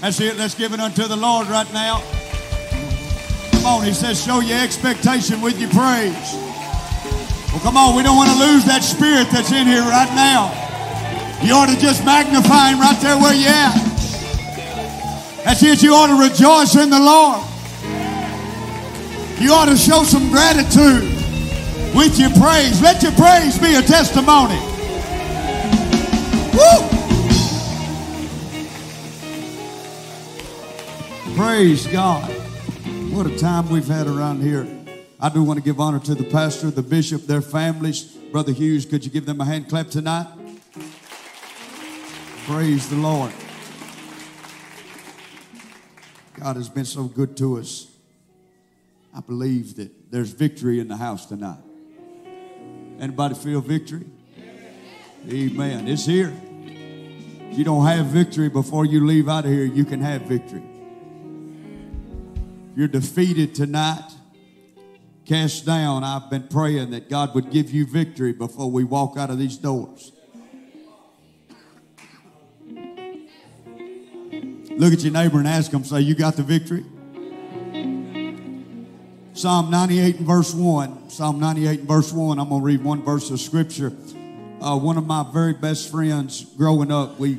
That's it. Let's give it unto the Lord right now. Come on. He says, show your expectation with your praise. Well, come on. We don't want to lose that spirit that's in here right now. You ought to just magnify him right there where you at. That's it. You ought to rejoice in the Lord. You ought to show some gratitude with your praise. Let your praise be a testimony. Woo! Praise God. What a time we've had around here. I do want to give honor to the pastor, the bishop, their families. Brother Hughes, could you give them a hand clap tonight? Praise the Lord. God has been so good to us. I believe that there's victory in the house tonight. Anybody feel victory? Amen. It's here. If you don't have victory before you leave out of here, you can have victory. You're defeated tonight, cast down, I've been praying that God would give you victory before we walk out of these doors. Look at your neighbor and ask him, say, You got the victory? Psalm 98 and verse 1. Psalm 98 and verse 1. I'm going to read one verse of scripture. Uh, one of my very best friends growing up, we,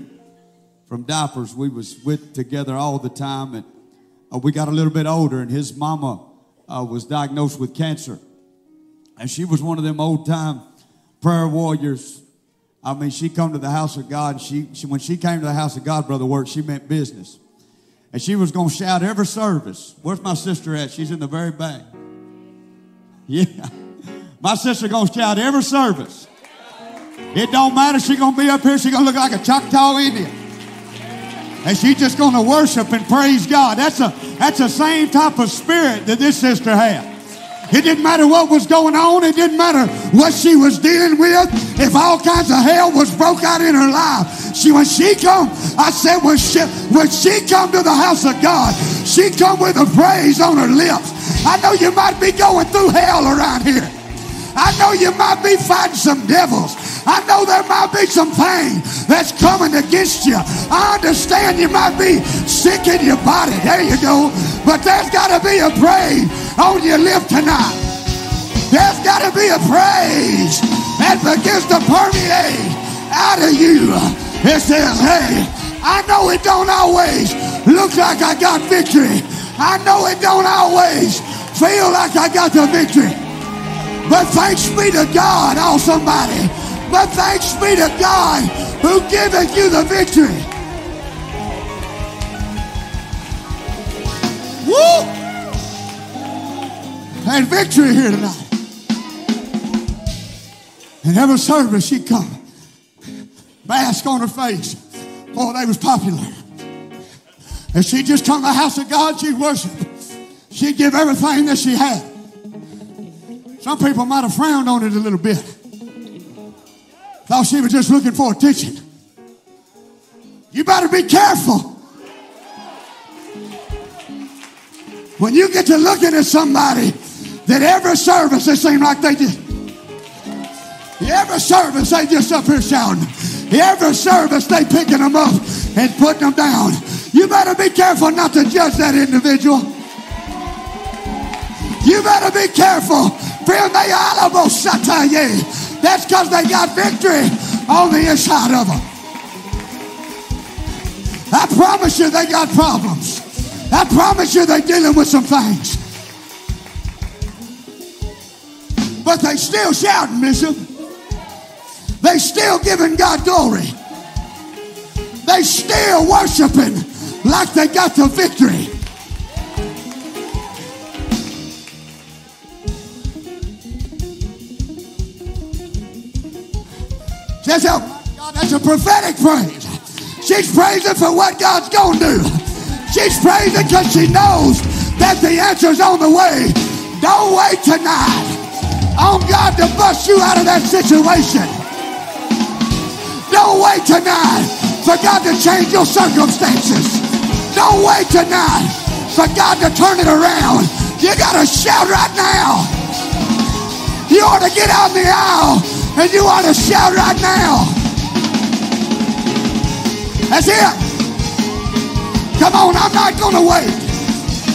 from diapers, we was with together all the time. And uh, we got a little bit older and his mama uh, was diagnosed with cancer. And she was one of them old time prayer warriors. I mean, she come to the house of God. She, she when she came to the house of God, brother work, she meant business. And she was to shout every service. Where's my sister at? She's in the very back. Yeah. My sister to shout every service. It don't matter. She to be up here. She to look like a Choctaw Indian. And she's just going to worship and praise God. That's a that's the same type of spirit that this sister had. It didn't matter what was going on. It didn't matter what she was dealing with. If all kinds of hell was broke out in her life, she when she come, I said when she when she come to the house of God, she come with a praise on her lips. I know you might be going through hell around here. I know you might be fighting some devils. I know there might be some pain that's coming against you. I understand you might be sick in your body. There you go. But there's got to be a praise on your lip tonight. There's got to be a praise that begins to permeate out of you. It says, hey, I know it don't always look like I got victory. I know it don't always feel like I got the victory. But thanks be to God, oh somebody. But thanks be to God who giveth you the victory. Woo! And victory here tonight. And every service she come, mask on her face. Boy, they was popular. And she just come to the house of God, she'd worship. She'd give everything that she had. Some people might have frowned on it a little bit. Thought she was just looking for attention. You better be careful. When you get to looking at somebody that every service it seems like they just every service they just up here shouting. Every service they picking them up and putting them down. You better be careful not to judge that individual. You better be careful. That's because they got victory on the inside of them. I promise you they got problems. I promise you they're dealing with some things. But they still shouting, Bishop. They still giving God glory. They still worshiping like they got the victory. That's a, a prophetic praise. She's praising for what God's going to do. She's praising because she knows that the answer's on the way. Don't wait tonight on God to bust you out of that situation. Don't wait tonight for God to change your circumstances. Don't wait tonight for God to turn it around. You got to shout right now. You ought to get out in the aisle and you ought to shout right now. That's it. Come on, I'm not going to wait.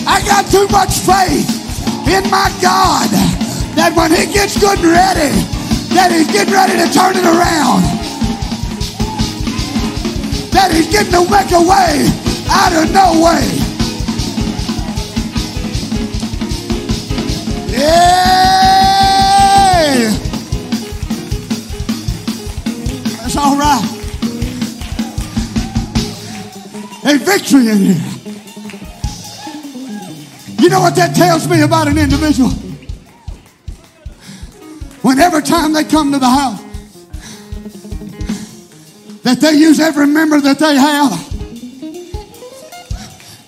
I got too much faith in my God that when he gets good and ready, that he's getting ready to turn it around. That he's getting to make a way out of no way. Yeah. All right. A victory in here. You know what that tells me about an individual? Whenever time they come to the house, that they use every member that they have.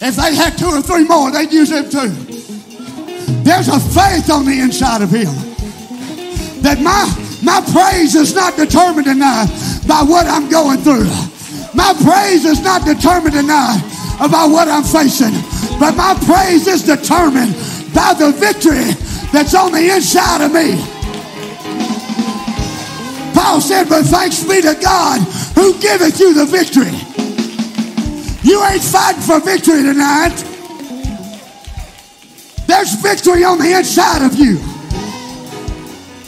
If they had two or three more, they'd use them too. There's a faith on the inside of him that my, my praise is not determined tonight by what I'm going through. My praise is not determined tonight about what I'm facing, but my praise is determined by the victory that's on the inside of me. Paul said, But thanks be to God who giveth you the victory. You ain't fighting for victory tonight. There's victory on the inside of you.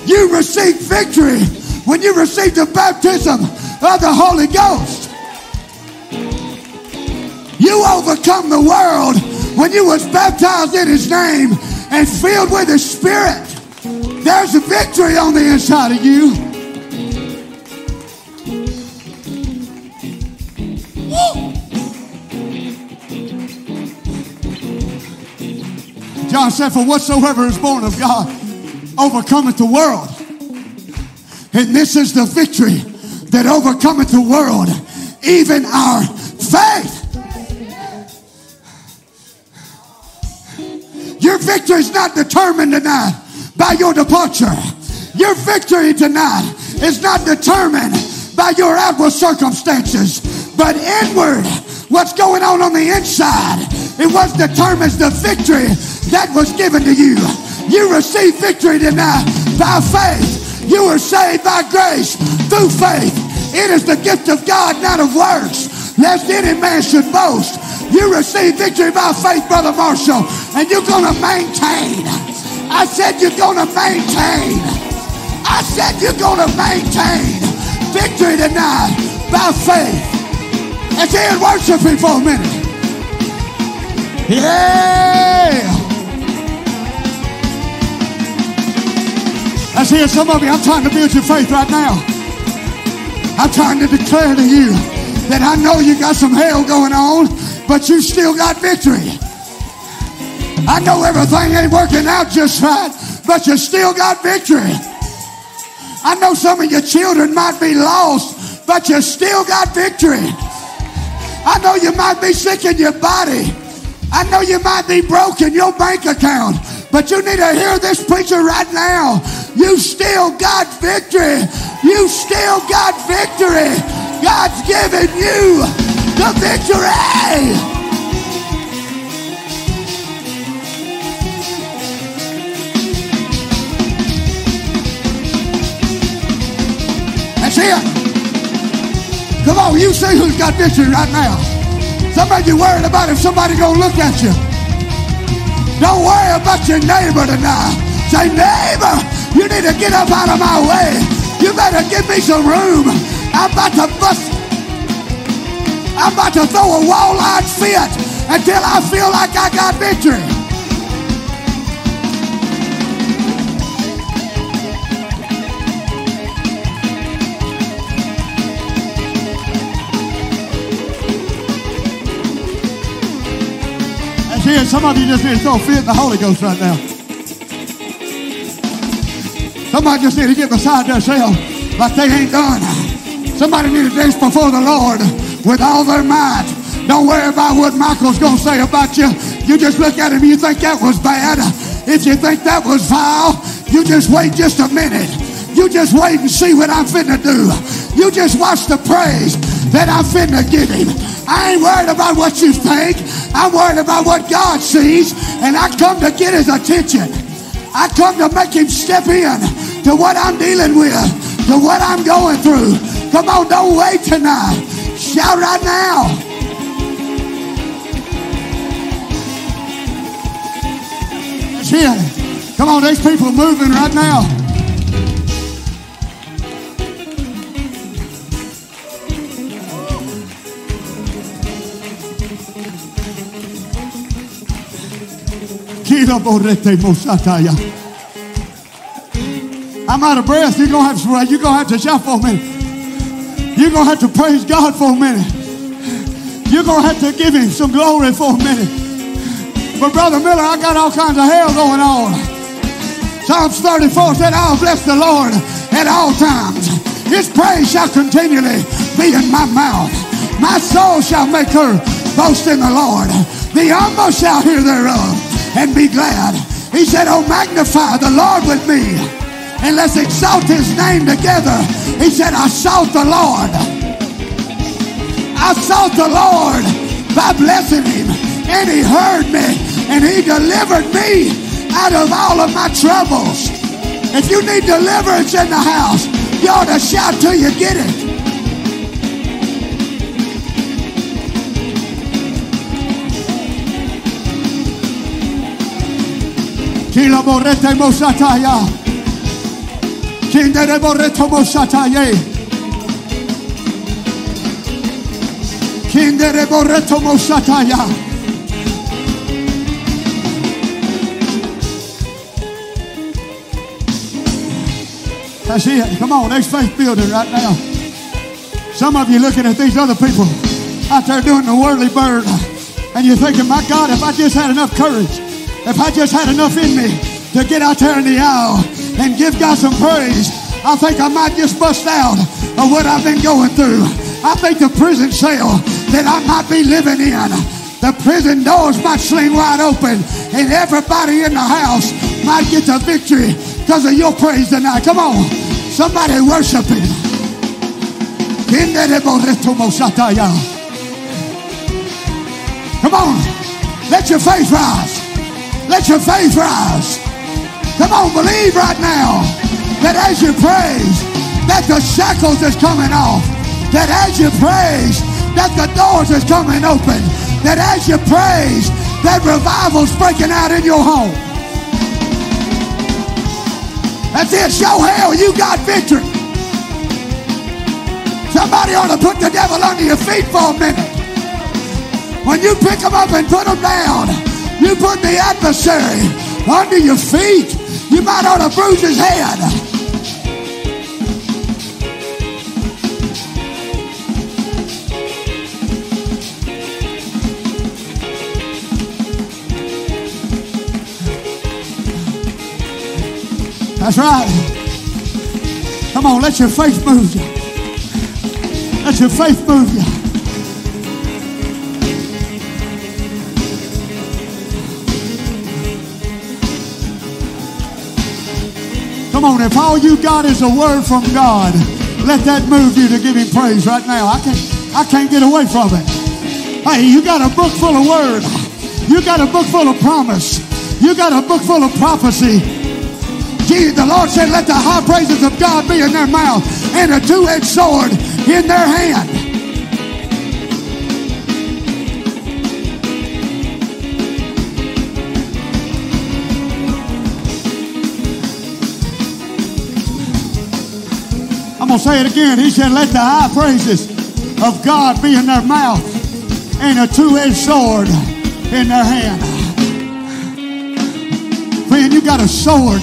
You received victory when you received the baptism of the Holy Ghost. You overcome the world when you was baptized in his name and filled with his spirit. There's a victory on the inside of you. John said, For whatsoever is born of God overcometh the world. And this is the victory that overcometh the world, even our faith. Your victory is not determined tonight by your departure. Your victory tonight is not determined by your outward circumstances, but inward, what's going on on the inside. It what determines the victory that was given to you. You received victory tonight by faith. You were saved by grace through faith. It is the gift of God, not of works, lest any man should boast. You received victory by faith, Brother Marshall, and you're going to maintain. I said you're going to maintain. I said you're going to maintain victory tonight by faith. Let's hear it worshiping for a minute. Yeah. I see some of you. I'm trying to build your faith right now. I'm trying to declare to you that I know you got some hell going on, but you still got victory. I know everything ain't working out just right, but you still got victory. I know some of your children might be lost, but you still got victory. I know you might be sick in your body. I know you might be broke in your bank account, but you need to hear this preacher right now. You still got victory. You still got victory. God's given you the victory. That's it. Come on, you see who's got victory right now. Some of you worried about if somebody gonna look at you. Don't worry about your neighbor tonight. Say, neighbor, you need to get up out of my way. You better give me some room. I'm about to bust. I'm about to throw a wall-eyed fit until I feel like I got victory. That's it. Some of you just need to throw fit in the Holy Ghost right now. Somebody just need to get beside themselves like they ain't done. Somebody need to dance before the Lord with all their might. Don't worry about what Michael's going to say about you. You just look at him, you think that was bad. If you think that was vile, you just wait just a minute. You just wait and see what I'm finna do. You just watch the praise that I'm finna give him. I ain't worried about what you think. I'm worried about what God sees, and I come to get his attention. I come to make him step in to what I'm dealing with, to what I'm going through. Come on, don't wait tonight. Shout right now. Cheer. Come on, these people are moving right now. I'm out of breath. You're gonna have to you're gonna have to shout for a minute. You're gonna have to praise God for a minute. You're gonna have to give him some glory for a minute. But Brother Miller, I got all kinds of hell going on. Psalms 34 said, I'll bless the Lord at all times. His praise shall continually be in my mouth. My soul shall make her boast in the Lord. The humble shall hear thereof and be glad. He said, Oh, magnify the Lord with me and let's exalt his name together. He said, I sought the Lord. I sought the Lord by blessing him, and he heard me and he delivered me out of all of my troubles. If you need deliverance in the house, you ought to shout till you get it. Kila borete mosataya. Kindere boreto mosataye. Kindere boreto mosataya. That's it. Come on, there's faith building right now. Some of you looking at these other people out there doing the worldly bird, and you're thinking, my God, if I just had enough courage. If I just had enough in me to get out there in the aisle and give God some praise, I think I might just bust out of what I've been going through. I think the prison cell that I might be living in, the prison doors might swing wide open, and everybody in the house might get the victory because of your praise tonight. Come on, somebody worship Him. Come on, let your faith rise. Let your faith rise. Come on, believe right now that as you praise, that the shackles is coming off. That as you praise, that the doors is coming open. That as you praise, that revival's breaking out in your home. That's it. Show hell you got victory. Somebody ought to put the devil under your feet for a minute. When you pick them up and put them down, you put the adversary under your feet. You might ought to bruise his head. That's right. Come on, let your faith move you. Let your faith move you. Come on, if all you got is a word from God, let that move you to give him praise right now. I can't, I can't get away from it. Hey, you got a book full of word. You got a book full of promise. You got a book full of prophecy. Gee, the Lord said, let the high praises of God be in their mouth and a two-edged sword in their hand. Going to say it again. He said, Let the high praises of God be in their mouth and a two edged sword in their hand. Friend, you got a sword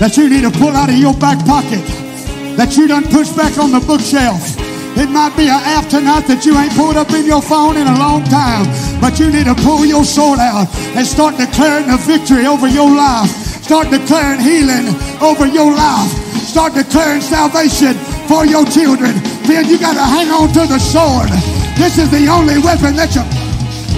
that you need to pull out of your back pocket that you done push back on the bookshelf. It might be an app tonight that you ain't pulled up in your phone in a long time, but you need to pull your sword out and start declaring the victory over your life. Start declaring healing over your life. Start declaring salvation for your children. Man, you got to hang on to the sword. This is the only weapon that you,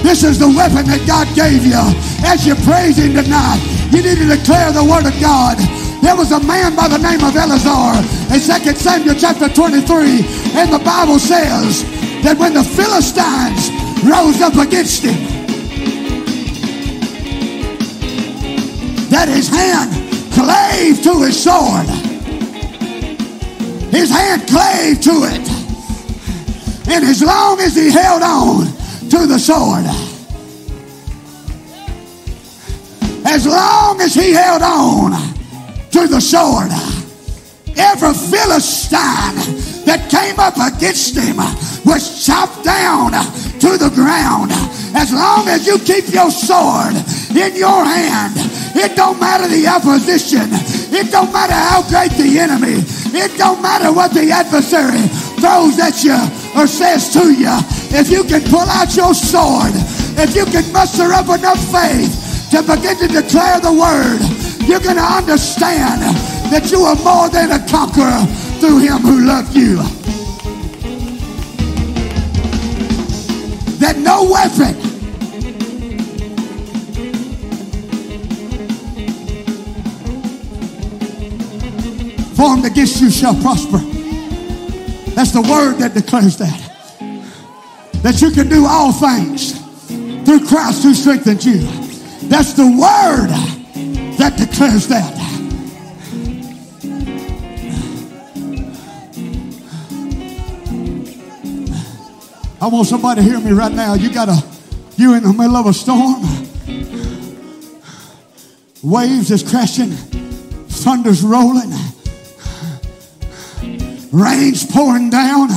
this is the weapon that God gave you. As you praise Him tonight, you need to declare the word of God. There was a man by the name of Eleazar in 2 Samuel chapter 23, and the Bible says that when the Philistines rose up against him, that his hand clave to his sword. His hand clave to it. And as long as he held on to the sword, as long as he held on to the sword, every Philistine that came up against him was chopped down to the ground. As long as you keep your sword in your hand, it don't matter the opposition. It don't matter how great the enemy. It don't matter what the adversary throws at you or says to you. If you can pull out your sword, if you can muster up enough faith to begin to declare the word, you're going to understand that you are more than a conqueror through him who loved you. That no weapon formed against you shall prosper. That's the word that declares that. That you can do all things through Christ who strengthens you. That's the word that declares that. I want somebody to hear me right now. You got a, you in the middle of a storm. Waves is crashing, thunder's rolling, rain's pouring down,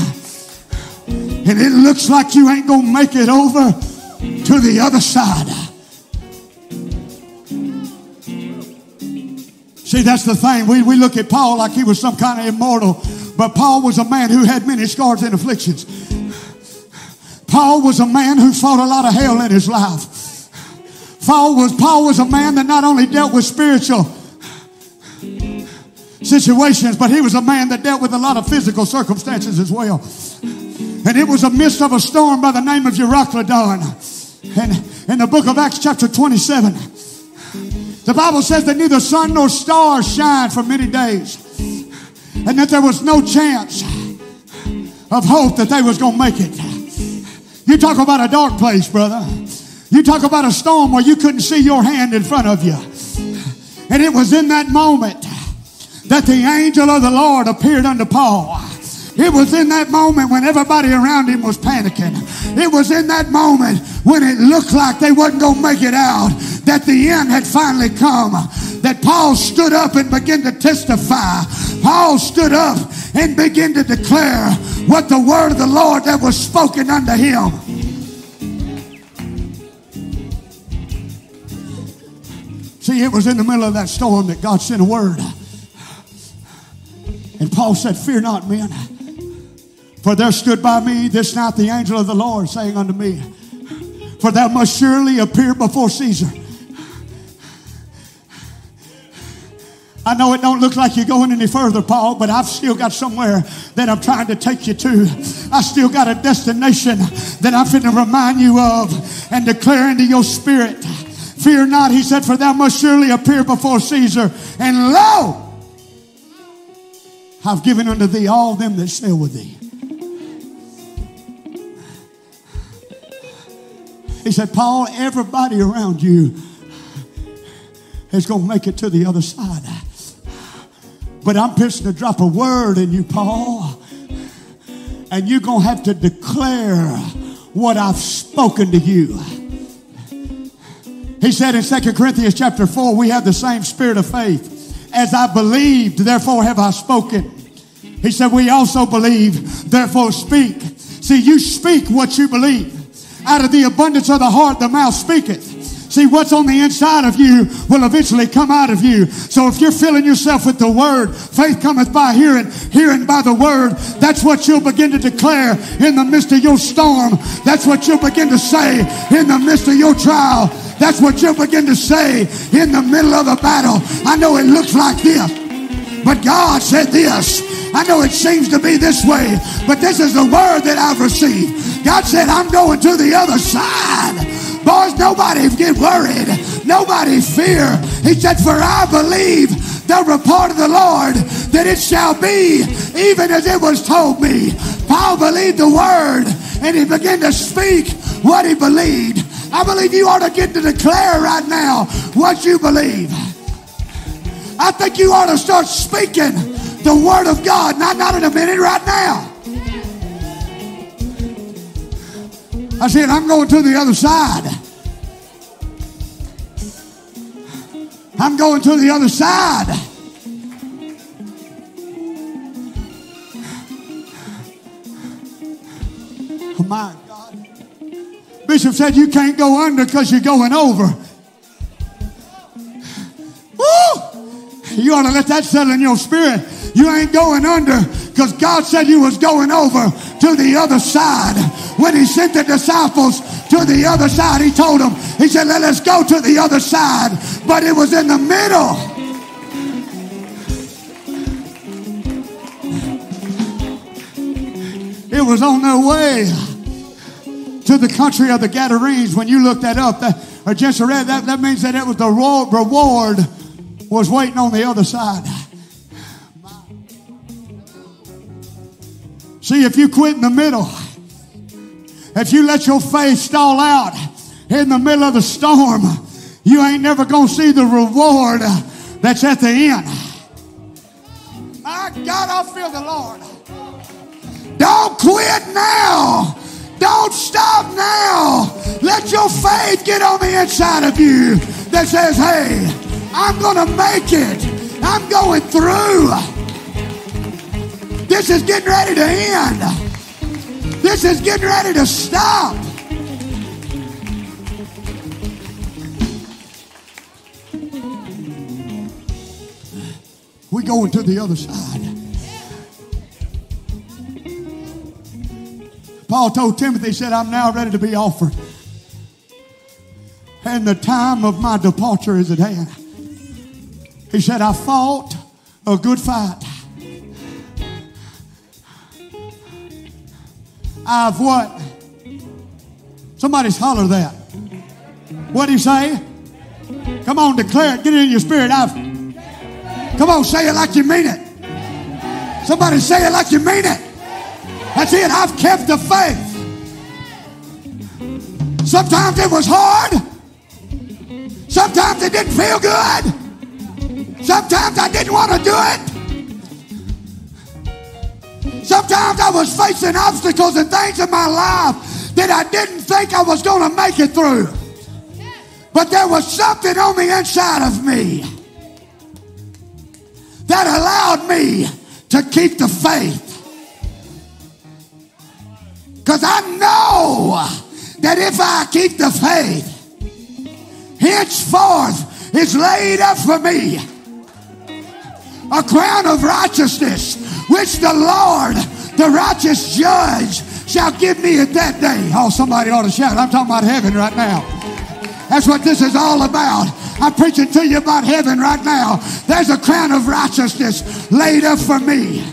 and it looks like you ain't gonna make it over to the other side. See, that's the thing. We, we look at Paul like he was some kind of immortal, but Paul was a man who had many scars and afflictions. Paul was a man who fought a lot of hell in his life. Paul was, Paul was a man that not only dealt with spiritual situations, but he was a man that dealt with a lot of physical circumstances as well. And it was a midst of a storm by the name of Euroclydon. And in the book of Acts, chapter 27, the Bible says that neither sun nor stars shine for many days, and that there was no chance of hope that they was going to make it. You talk about a dark place, brother. You talk about a storm where you couldn't see your hand in front of you. And it was in that moment that the angel of the Lord appeared unto Paul. It was in that moment when everybody around him was panicking. It was in that moment when it looked like they wasn't going to make it out, that the end had finally come, that Paul stood up and began to testify. Paul stood up and began to declare what the word of the Lord that was spoken unto him. See, it was in the middle of that storm that God sent a word. And Paul said, Fear not, men, for there stood by me this night the angel of the Lord, saying unto me, For thou must surely appear before Caesar I know it don't look like you're going any further, Paul, but I've still got somewhere that I'm trying to take you to. I still got a destination that I'm going to remind you of and declare into your spirit. Fear not, he said, for thou must surely appear before Caesar. And lo, I've given unto thee all them that sail with thee. He said, Paul, everybody around you is going to make it to the other side. But I'm fixing to drop a word in you, Paul. And you're going to have to declare what I've spoken to you. He said in 2 Corinthians chapter 4, we have the same spirit of faith. As I believed, therefore have I spoken. He said, we also believe, therefore speak. See, you speak what you believe. Out of the abundance of the heart, the mouth speaketh. See, what's on the inside of you will eventually come out of you. So if you're filling yourself with the word, faith cometh by hearing, hearing by the word. That's what you'll begin to declare in the midst of your storm. That's what you'll begin to say in the midst of your trial. That's what you'll begin to say in the middle of the battle. I know it looks like this, but God said this. I know it seems to be this way, but this is the word that I've received. God said, I'm going to the other side. Boys, nobody get worried. Nobody fear. He said, For I believe the report of the Lord that it shall be even as it was told me. Paul believed the word and he began to speak what he believed. I believe you ought to get to declare right now what you believe. I think you ought to start speaking the word of God, not, not in a minute, right now. I said, I'm going to the other side. I'm going to the other side. Oh my God. Bishop said you can't go under because you're going over. Woo! You ought to let that settle in your spirit. You ain't going under because God said you was going over to the other side. When he sent the disciples to the other side, he told them, he said, let us go to the other side. But it was in the middle. It was on their way to the country of the Gadarenes. When you look that up, that, or read that, that means that it was the reward was waiting on the other side. See, if you quit in the middle, if you let your faith stall out in the middle of the storm, you ain't never going to see the reward that's at the end. My God, I feel the Lord. Don't quit now. Don't stop now. Let your faith get on the inside of you that says, hey, I'm going to make it. I'm going through. This is getting ready to end. This is getting ready to stop. We're going to the other side. Paul told Timothy, he said, I'm now ready to be offered. And the time of my departure is at hand. He said, I fought a good fight. I've what? Somebody's holler that. What'd he say? Come on, declare it. Get it in your spirit. I've. Come on, say it like you mean it. Somebody say it like you mean it. That's it. I've kept the faith. Sometimes it was hard. Sometimes it didn't feel good. Sometimes I didn't want to do it. Sometimes I was facing obstacles and things in my life that I didn't think I was going to make it through. But there was something on the inside of me that allowed me to keep the faith. Because I know that if I keep the faith, henceforth is laid up for me a crown of righteousness which the Lord, the righteous judge, shall give me at that day. Oh, somebody ought to shout. I'm talking about heaven right now. That's what this is all about. I'm preaching to you about heaven right now. There's a crown of righteousness laid up for me.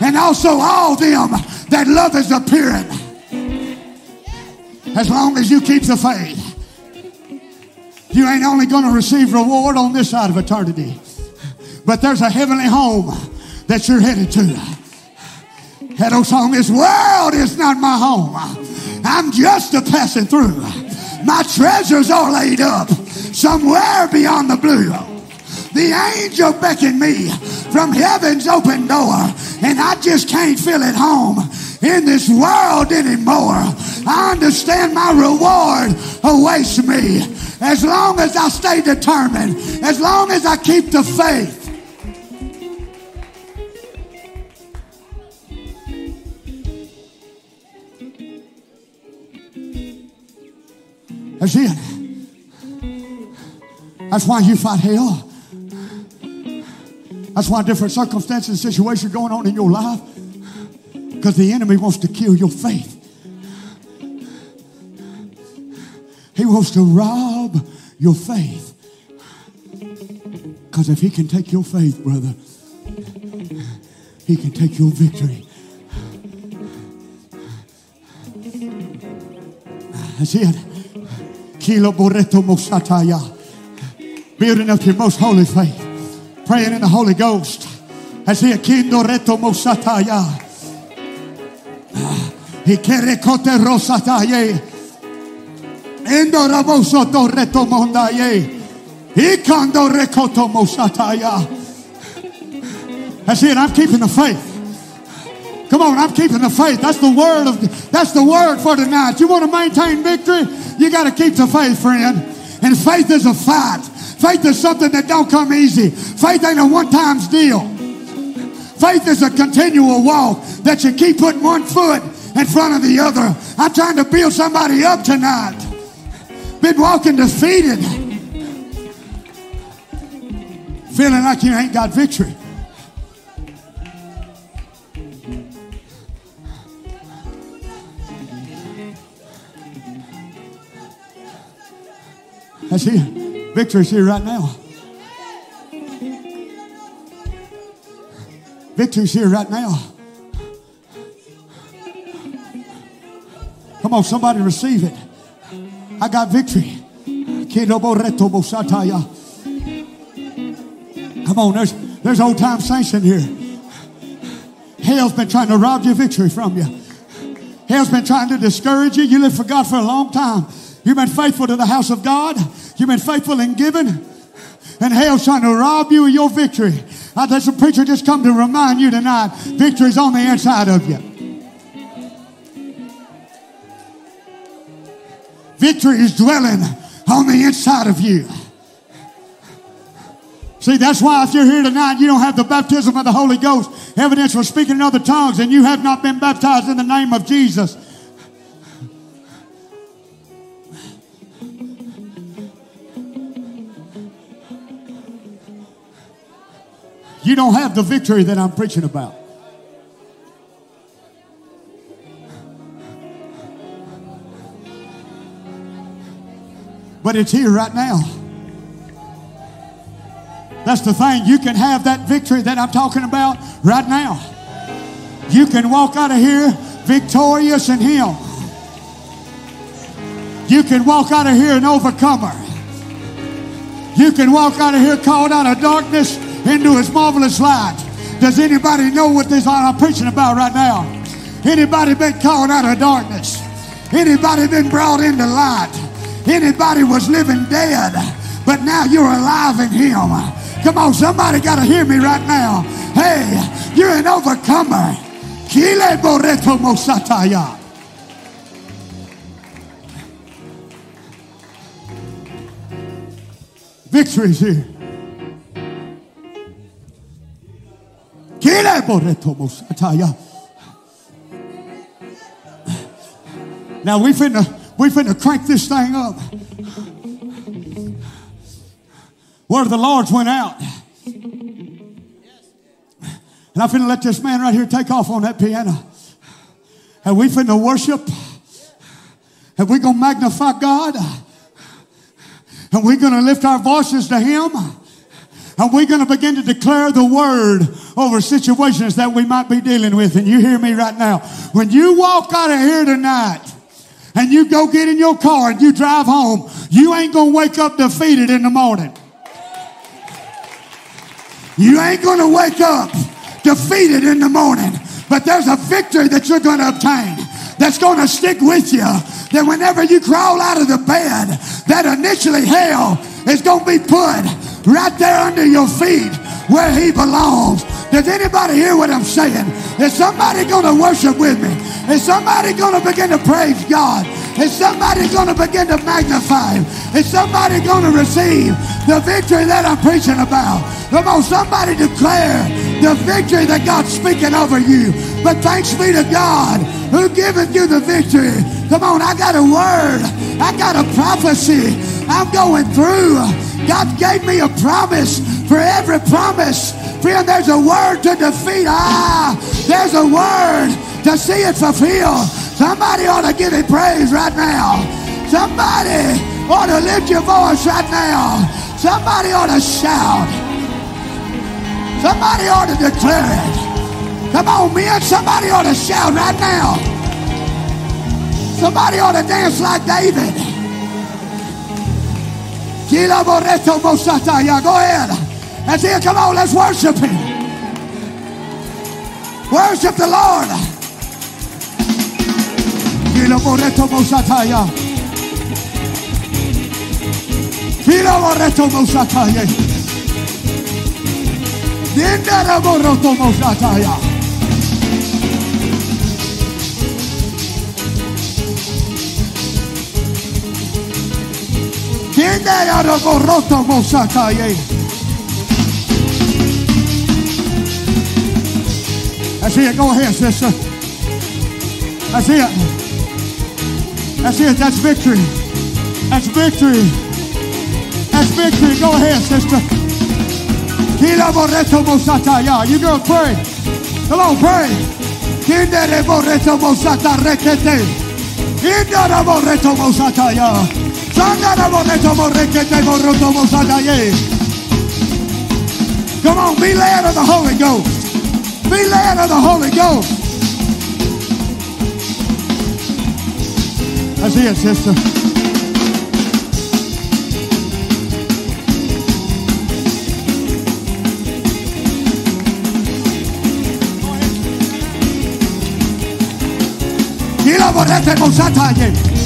And also all them that love is appearing. As long as you keep the faith. You ain't only going to receive reward on this side of eternity, but there's a heavenly home that you're headed to. That old song, this world is not my home. I'm just a passing through. My treasures are laid up somewhere beyond the blue. The angel beckoned me from heaven's open door, and I just can't feel at home in this world anymore. I understand my reward awaits me as long as I stay determined, as long as I keep the faith. That's it. That's why you fight hell. That's why different circumstances and situations going on in your life. Because the enemy wants to kill your faith. He wants to rob your faith. Because if he can take your faith, brother, he can take your victory. That's it. Building up your most holy faith. Praying in the Holy Ghost. That's it. Kindo Reto Mosataya. Ikere Kote Rosataye. Endo Raboso Reto Mondaye. Ikando Rekoto Mosataya. That's it. I'm keeping the faith. Come on, I'm keeping the faith. That's the word of that's the word for tonight. You want to maintain victory? You got to keep the faith, friend. And faith is a fight. Faith is something that don't come easy. Faith ain't a one-time deal. Faith is a continual walk that you keep putting one foot in front of the other. I'm trying to build somebody up tonight. Been walking defeated. Feeling like you ain't got victory. That's here. Victory's here right now. Victory's here right now. Come on, somebody receive it. I got victory. Come on, there's, there's old time saints in here. Hell's been trying to rob your victory from you. Hell's been trying to discourage you. You lived for God for a long time. You've been faithful to the house of God. You've been faithful in giving. And hell's trying to rob you of your victory. I there's a preacher just come to remind you tonight victory's on the inside of you. Victory is dwelling on the inside of you. See, that's why if you're here tonight, you don't have the baptism of the Holy Ghost, evidence for speaking in other tongues, and you have not been baptized in the name of Jesus. You don't have the victory that I'm preaching about. But it's here right now. That's the thing. You can have that victory that I'm talking about right now. You can walk out of here victorious in Him. You can walk out of here an overcomer. You can walk out of here called out of darkness into His marvelous light. Does anybody know what this I'm preaching about right now? Anybody been called out of darkness? Anybody been brought into light? Anybody was living dead, but now you're alive in Him. Come on, somebody got to hear me right now. Hey, you're an overcomer. Kile boreto mosataya. Victory's here. Mosataya. Now we finna we finna crank this thing up where the Lord's went out. And I'm finna let this man right here take off on that piano. And we finna worship. And we gonna magnify God. And we're gonna lift our voices to Him. And we're gonna begin to declare the word over situations that we might be dealing with. And you hear me right now. When you walk out of here tonight, and you go get in your car and you drive home, you ain't gonna wake up defeated in the morning. You ain't going to wake up defeated in the morning, but there's a victory that you're going to obtain that's going to stick with you. That whenever you crawl out of the bed, that initially hell is going to be put right there under your feet where he belongs. Does anybody hear what I'm saying? Is somebody going to worship with me? Is somebody going to begin to praise God? Is somebody going to begin to magnify him? Is somebody going to receive the victory that I'm preaching about? Come on, somebody declare the victory that God's speaking over you. But thanks be to God who giveth you the victory. Come on, I got a word. I got a prophecy. I'm going through. God gave me a promise for every promise. Friend, there's a word to defeat. Ah, there's a word to see it fulfilled. Somebody ought to give him praise right now. Somebody ought to lift your voice right now. Somebody ought to shout. Somebody ought to declare it. Come on, men. Somebody ought to shout right now. Somebody ought to dance like David. Go ahead. That's it. Come on, let's worship him. Worship the Lord. Kilo Moreto Mosataya. Kilo Moreto Mosataya. Nindara Moroto Mosataya. Kindera Roboroto Mosataye. That's it. Go ahead, sister. That's it. That's it. That's victory. That's victory. That's victory. Go ahead, sister. Kila Moreto Mosataya. You girl, pray. Come on, pray. Kindere Moreto Mosata Rekete. Kindara Moreto Mosataya. Sangara Moreto Morekete Moroto Mosataye. Come on, be led of the Holy Ghost. Be led of the Holy Ghost. That's it, sister. Kila borrete mosataye.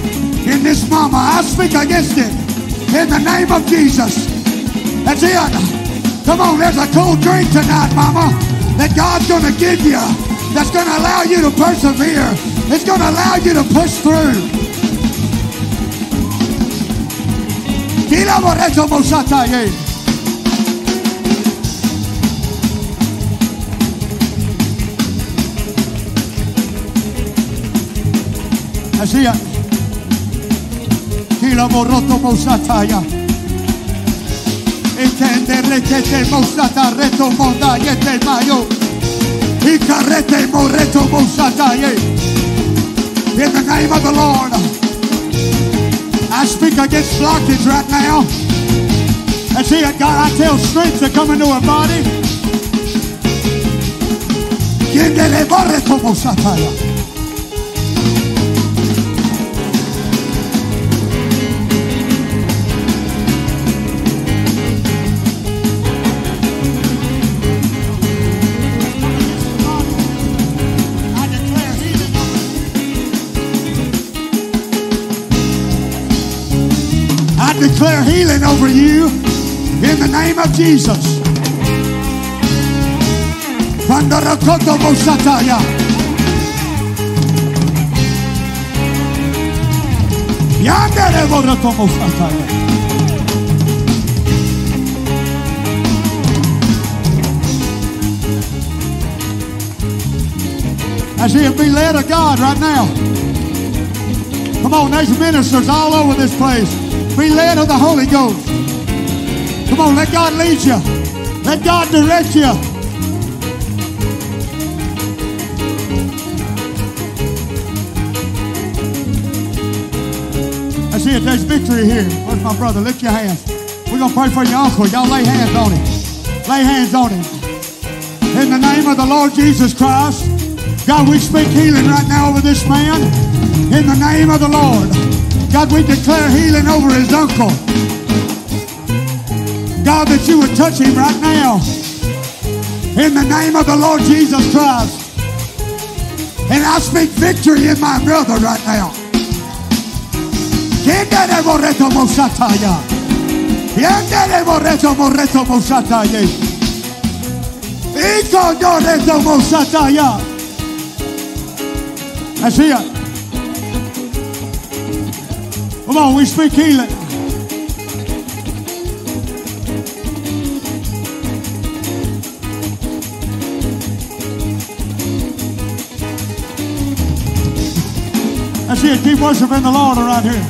in this mama. I speak against it in the name of Jesus. That's it. Come on, there's a cold drink tonight, mama, that God's going to give you that's going to allow you to persevere. It's going to allow you to push through. Kila borracho reto monda mayo. Moreto. In the name of the Lord, I speak against blockage right now. That's it, God. I tell strength to come into her body. Kindele borreto mosataya. I declare healing over you in the name of Jesus. Pandarakoto Mosataya. Yandere Borato Mosataya. I see it be led of God right now. Come on, there's ministers all over this place. Be led of the Holy Ghost. Come on, let God lead you. Let God direct you. I see it. There's victory here. Where's my brother? Lift your hands. We're going to pray for your uncle. Y'all lay hands on him. Lay hands on him. In the name of the Lord Jesus Christ, God, we speak healing right now over this man. In the name of the Lord. God, we declare healing over his uncle. God, that you would touch him right now. In the name of the Lord Jesus Christ. And I speak victory in my brother right now. Kendere borreto Come on, we speak healing. That's it. Keep worshiping the Lord around here.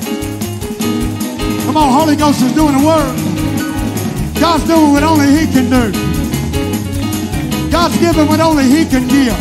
Come on, Holy Ghost is doing the work. God's doing what only He can do. God's giving what only He can give.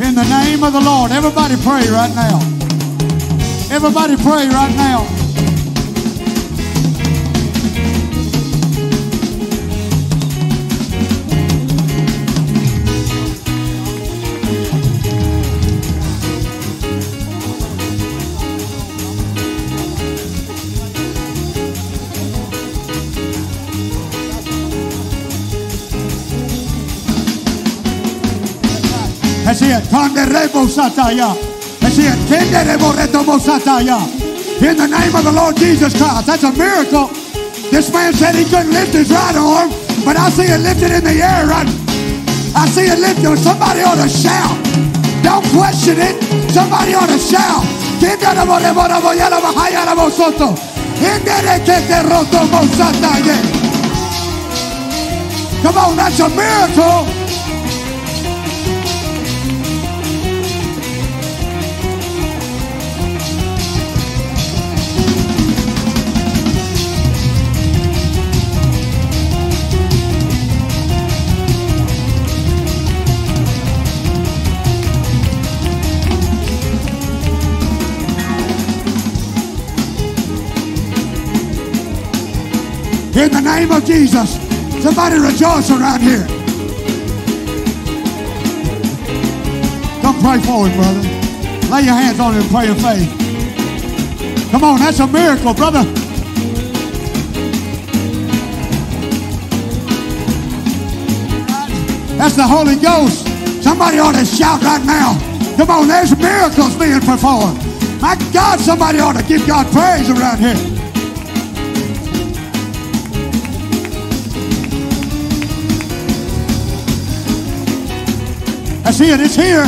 In the name of the Lord, everybody pray right now. Everybody pray right now. That's it. Kanderebo sataya. That's it. Kenderebo retomo sataya. In the name of the Lord Jesus Christ. That's a miracle. This man said he couldn't lift his right arm, but I see it lifted in the air right. I see it lifted. Somebody ought to shout. Don't question it. Somebody ought to shout. Come on, that's a miracle. In the name of Jesus. Somebody rejoice around here. Come pray for him, brother. Lay your hands on him and pray in faith. Come on, that's a miracle, brother. That's the Holy Ghost. Somebody ought to shout right now. Come on, there's miracles being performed. My God, somebody ought to give God praise around here. That's it. It's here.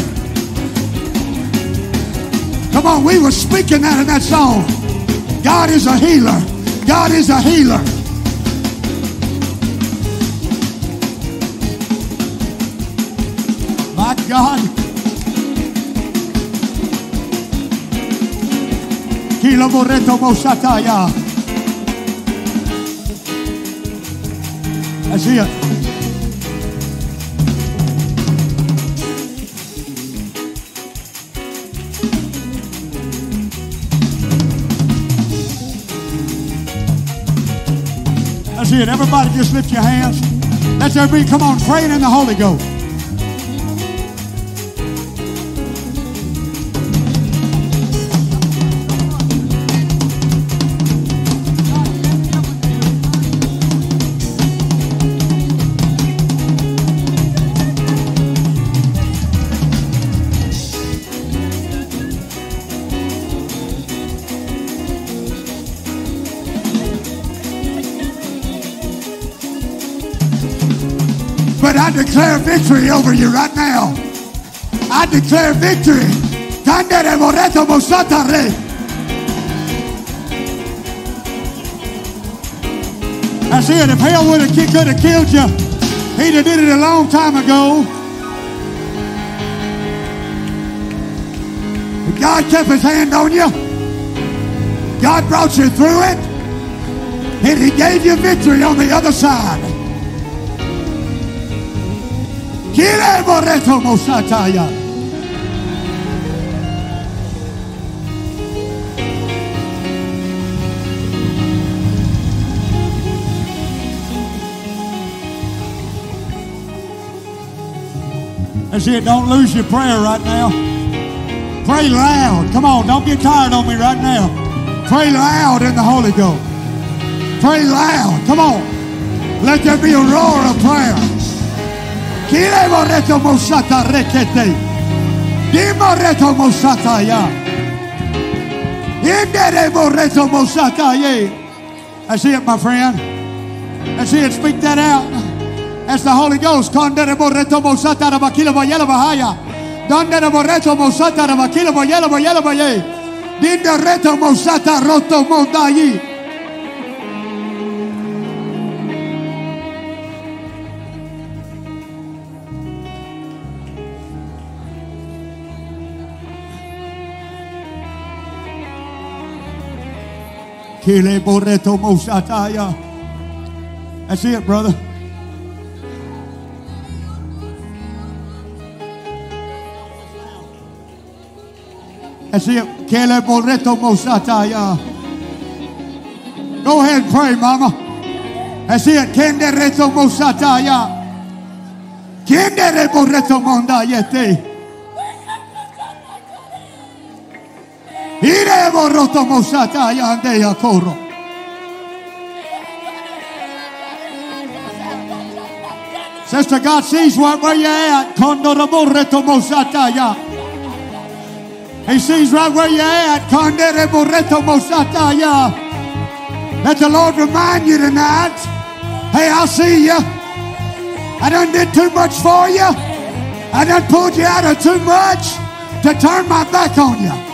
Come on, we were speaking that in that song. God is a healer. God is a healer. My God. Kilo Moreto Mosataya. That's it. It. Everybody just lift your hands. Let's everybody come on praying in the Holy Ghost. Declare victory over you right now. I declare victory. That's it. If hell would have could have killed you, he'd have did it a long time ago. But God kept his hand on you. God brought you through it. And he gave you victory on the other side. Moreto mosataya. That's it. Don't lose your prayer right now. Pray loud. Come on. Don't get tired on me right now. Pray loud in the Holy Ghost. Pray loud. Come on. Let there be a roar of prayer. Kile moreto mosata rekete. Di moreto mosata ya. Indere moreto mosata ye. That's it, my friend. That's it. Speak that out. That's the Holy Ghost. Kondere moreto mosata rabakila vayela bahaya. Donde le borreto mosata rabakilo boyelo boyelo boye. Dinde reto mosata roto mondayi. That's it, brother. That's it. Kele borreto mosataya. Go ahead and pray, mama. That's it. Kende reto mosataya. Kende re borreto mondayete. Ire borroto mosataya andeya koro. Sister, God sees right where you're at. He sees right where you're at. Let the Lord remind you tonight. Hey, I see you. I done did too much for you. I done pulled you out of too much to turn my back on you.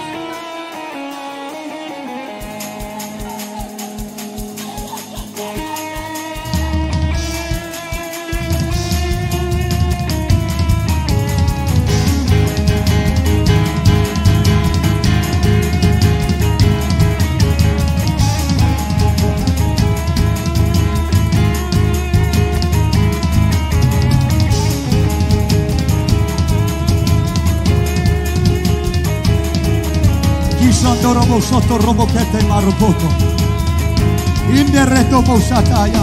roboto robokete marboto. Inde reto bousataya.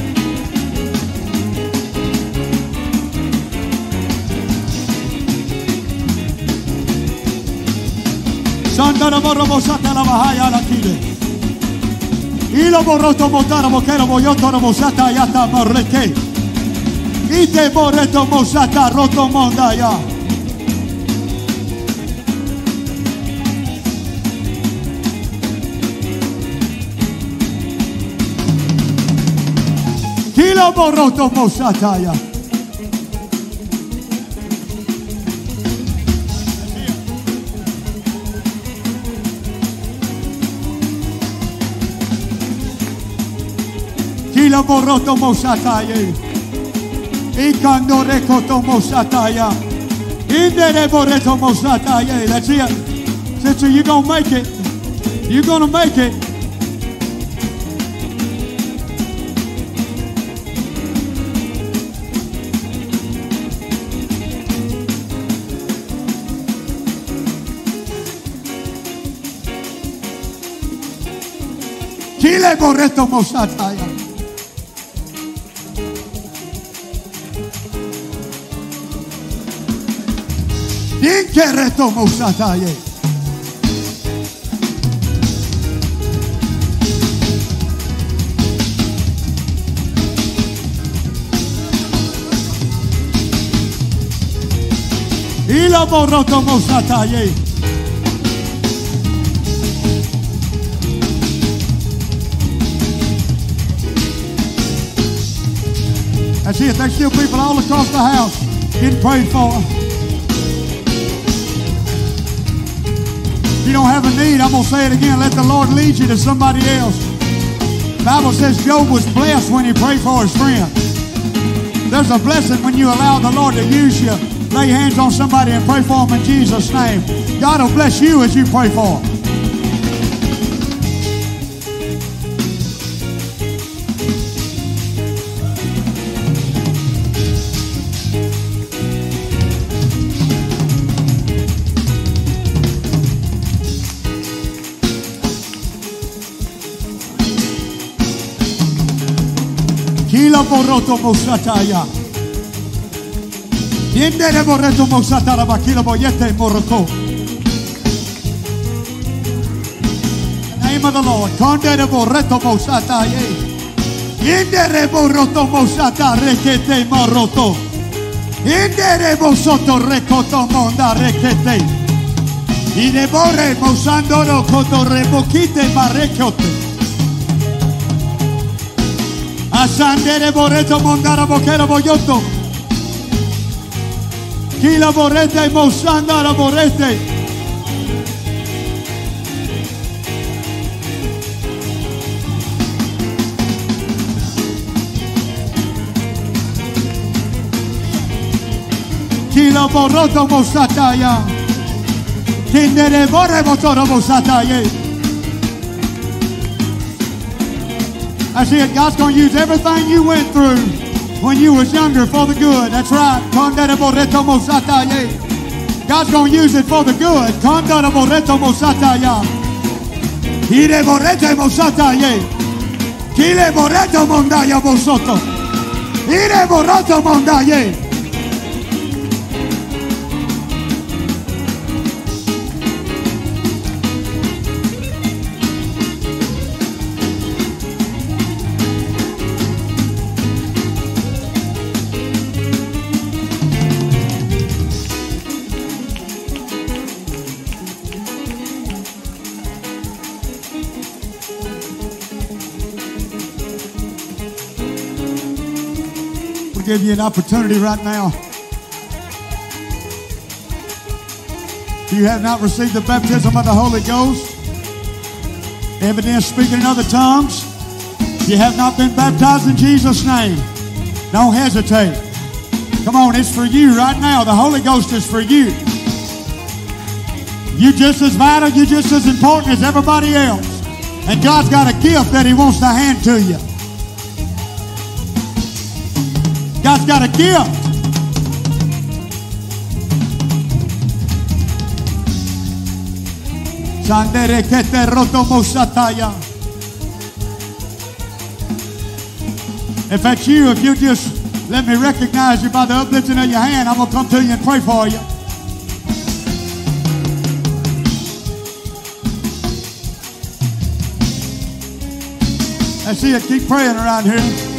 rekete. Sandara borro mosata la bahaya la kile. Ilo borroto motara bokero boyoto no mosata yata morreke. Ite borreto mosata roto monda ya. Kilo borroto mosata ya. Kilo borroto mosataye. Ikando rekoto. Indere borreto mosataye. It. Sister, you're going to make it. You're going to make it. Mosataya. Inkereto Musataye. Ilo Moroto Musataye. That's it. There's still people all across the house getting prayed for. If you don't have a need, I'm going to say it again. Let the Lord lead you to somebody else. The Bible says Job was blessed when he prayed for his friend. There's a blessing when you allow the Lord to use you. Lay hands on somebody and pray for them in Jesus' name. God will bless you as you pray for them. Boroto mosataya. Yendere boreto mosatara bakila boyete moroko. Name of the Lord. Kondere boreto mosataye. Yendere boroto mosata rekete moroto. Yendere bosoto rekoto monda rekete. Ine bore mosandoro koto rebokite barekote. Asandere boreto mondara bokero boyoto. Kila borete mosandara borete. Kila boroto mosataya. Kindere bore motoro mosataye. I said, God's going to use everything you went through when you was younger for the good. That's right. God's going to use it for the good. Ire borete mondaya bosoto. Ire boreto mondaye. Give you an opportunity right now. If you have not received the baptism of the Holy Ghost, evidence speaking in other tongues, if you have not been baptized in Jesus' name, don't hesitate. Come on, it's for you right now. The Holy Ghost is for you. You're just as vital, you're just as important as everybody else. And God's got a gift that He wants to hand to you. God's got a gift. Sandere que te roto mosataya. If that's you, if you just let me recognize you by the uplifting of your hand, I'm gonna come to you and pray for you. I see it. Keep praying around here.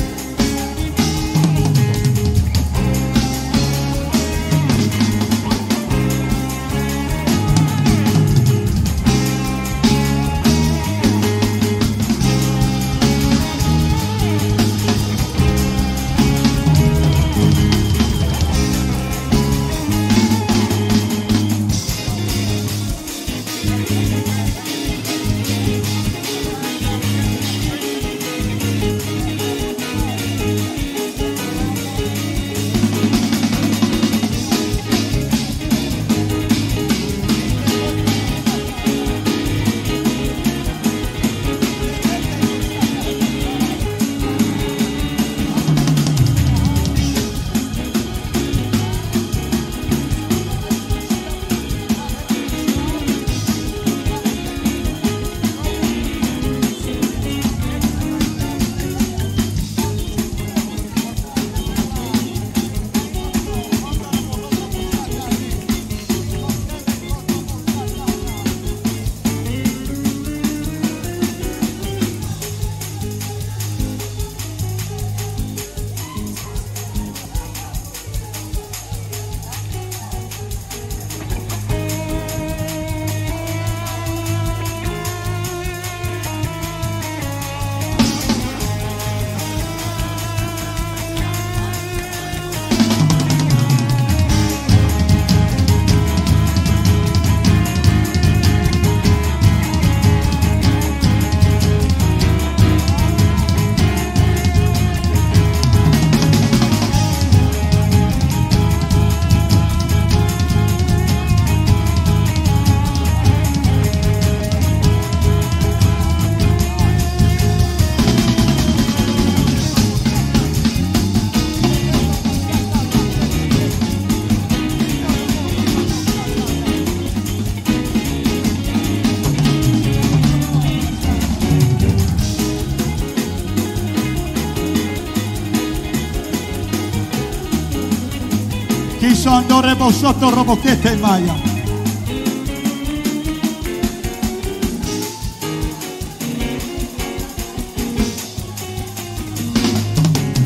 Sondo rebo soto roboquete maya.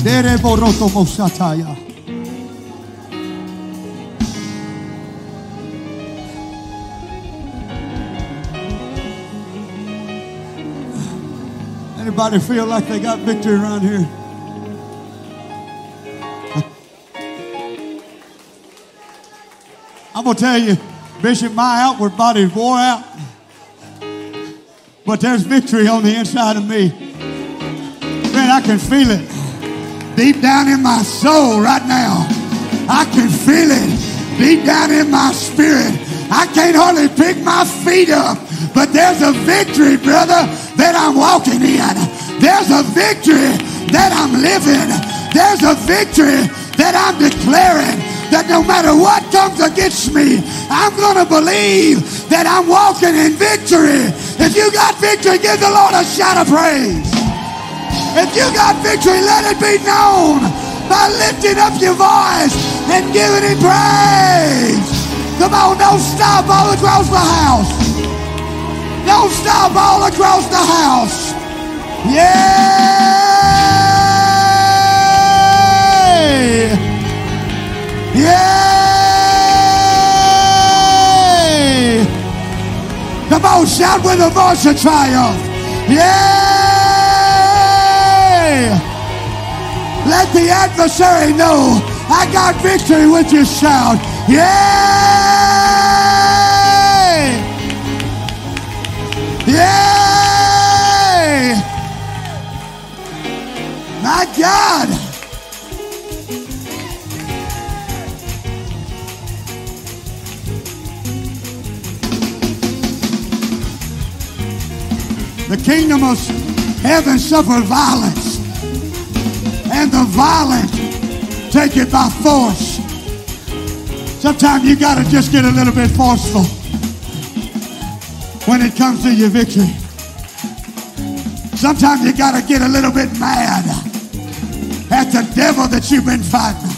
Dere boroto mosataya. Anybody feel like they got victory around here? I'm gonna tell you, Bishop, my outward body wore out. But there's victory on the inside of me. Man, I can feel it deep down in my soul right now. I can feel it deep down in my spirit. I can't hardly pick my feet up, but there's a victory, brother, that I'm walking in. There's a victory that I'm living. There's a victory that I'm declaring that no matter what comes against me, I'm going to believe that I'm walking in victory. If you got victory, give the Lord a shout of praise. If you got victory, let it be known by lifting up your voice and giving him praise. Come on, don't stop all across the house. Don't stop all across the house. Yay! Yay! Come on, shout with a voice of triumph. Yay! Let the adversary know I got victory with your shout. Yay! Yay! My God! The kingdom of heaven suffered violence, and the violent take it by force. Sometimes you got to just get a little bit forceful when it comes to your victory. Sometimes you got to get a little bit mad at the devil that you've been fighting.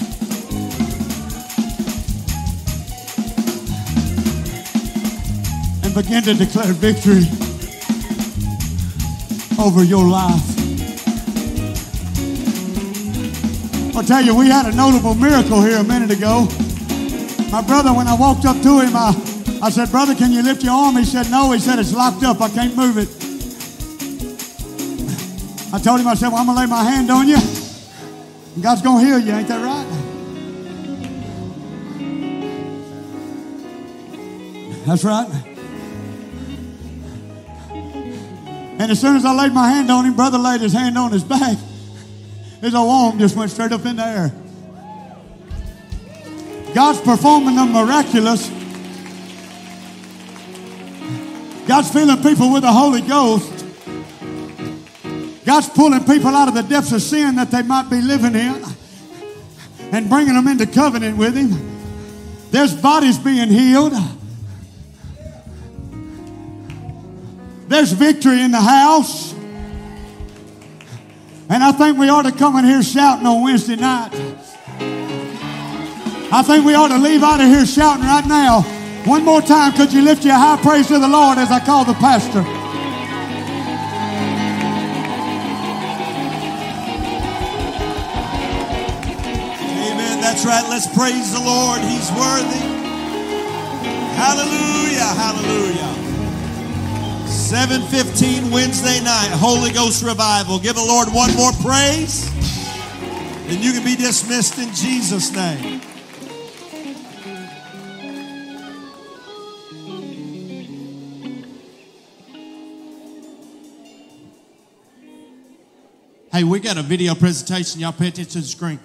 And begin to declare victory over your life. I'll tell you, we had a notable miracle here a minute ago. My brother, when I walked up to him, I, I said, Brother, can you lift your arm? He said, No. He said, It's locked up. I can't move it. I told him, I said, Well, I'm going to lay my hand on you. And God's going to heal you. Ain't that right? That's right. And as soon as I laid my hand on him, brother laid his hand on his back. His arm just went straight up in the air. God's performing the miraculous. God's filling people with the Holy Ghost. God's pulling people out of the depths of sin that they might be living in and bringing them into covenant with Him. There's bodies being healed. There's victory in the house. And I think we ought to come in here shouting on Wednesday night. I think we ought to leave out of here shouting right now. One more time, could you lift your high praise to the Lord as I call the pastor? Amen. That's right. Let's praise the Lord. He's worthy. Hallelujah. Hallelujah. 7:15 Wednesday night, Holy Ghost revival. Give the Lord one more praise. And you can be dismissed in Jesus' name. Hey, we got a video presentation. Y'all pay attention to the screen.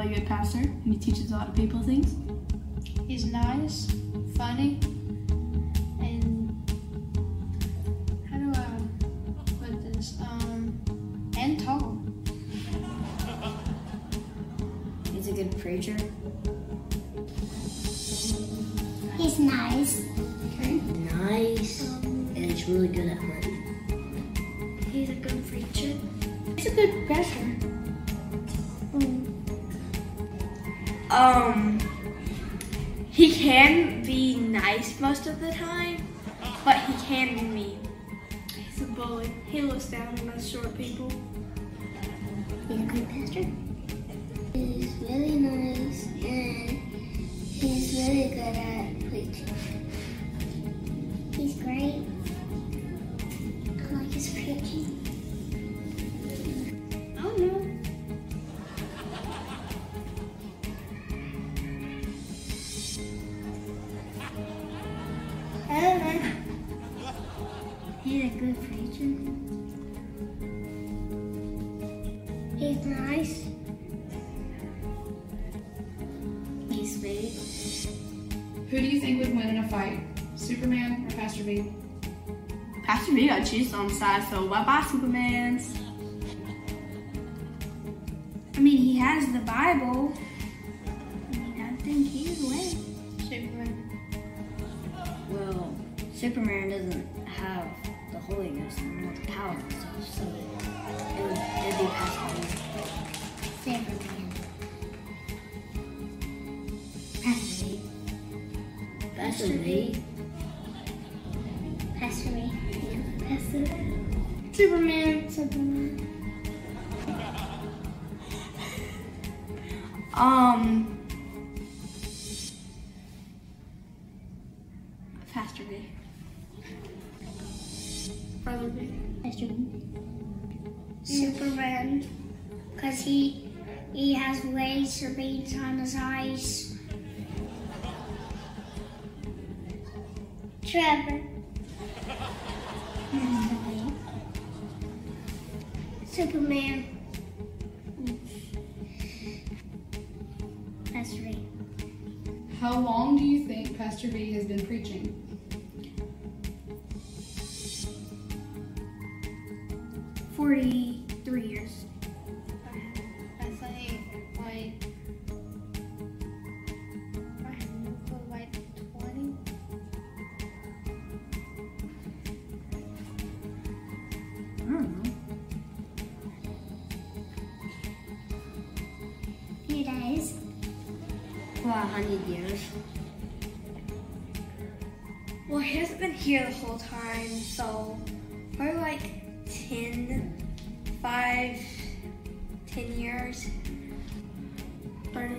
really good pastor, and he teaches a lot of people things. He's nice, funny, and how do I put this? Um, and tall. He's a good preacher. He's nice. Okay. Nice, um, and he's really good at money. He's a good preacher. He's a good pastor. um, he can be nice most of the time, but he can be mean. He's a bully. He looks down on us short people. He's a good pastor. He's really nice and he's really good at preaching. salsa ou babá, five, ten years. But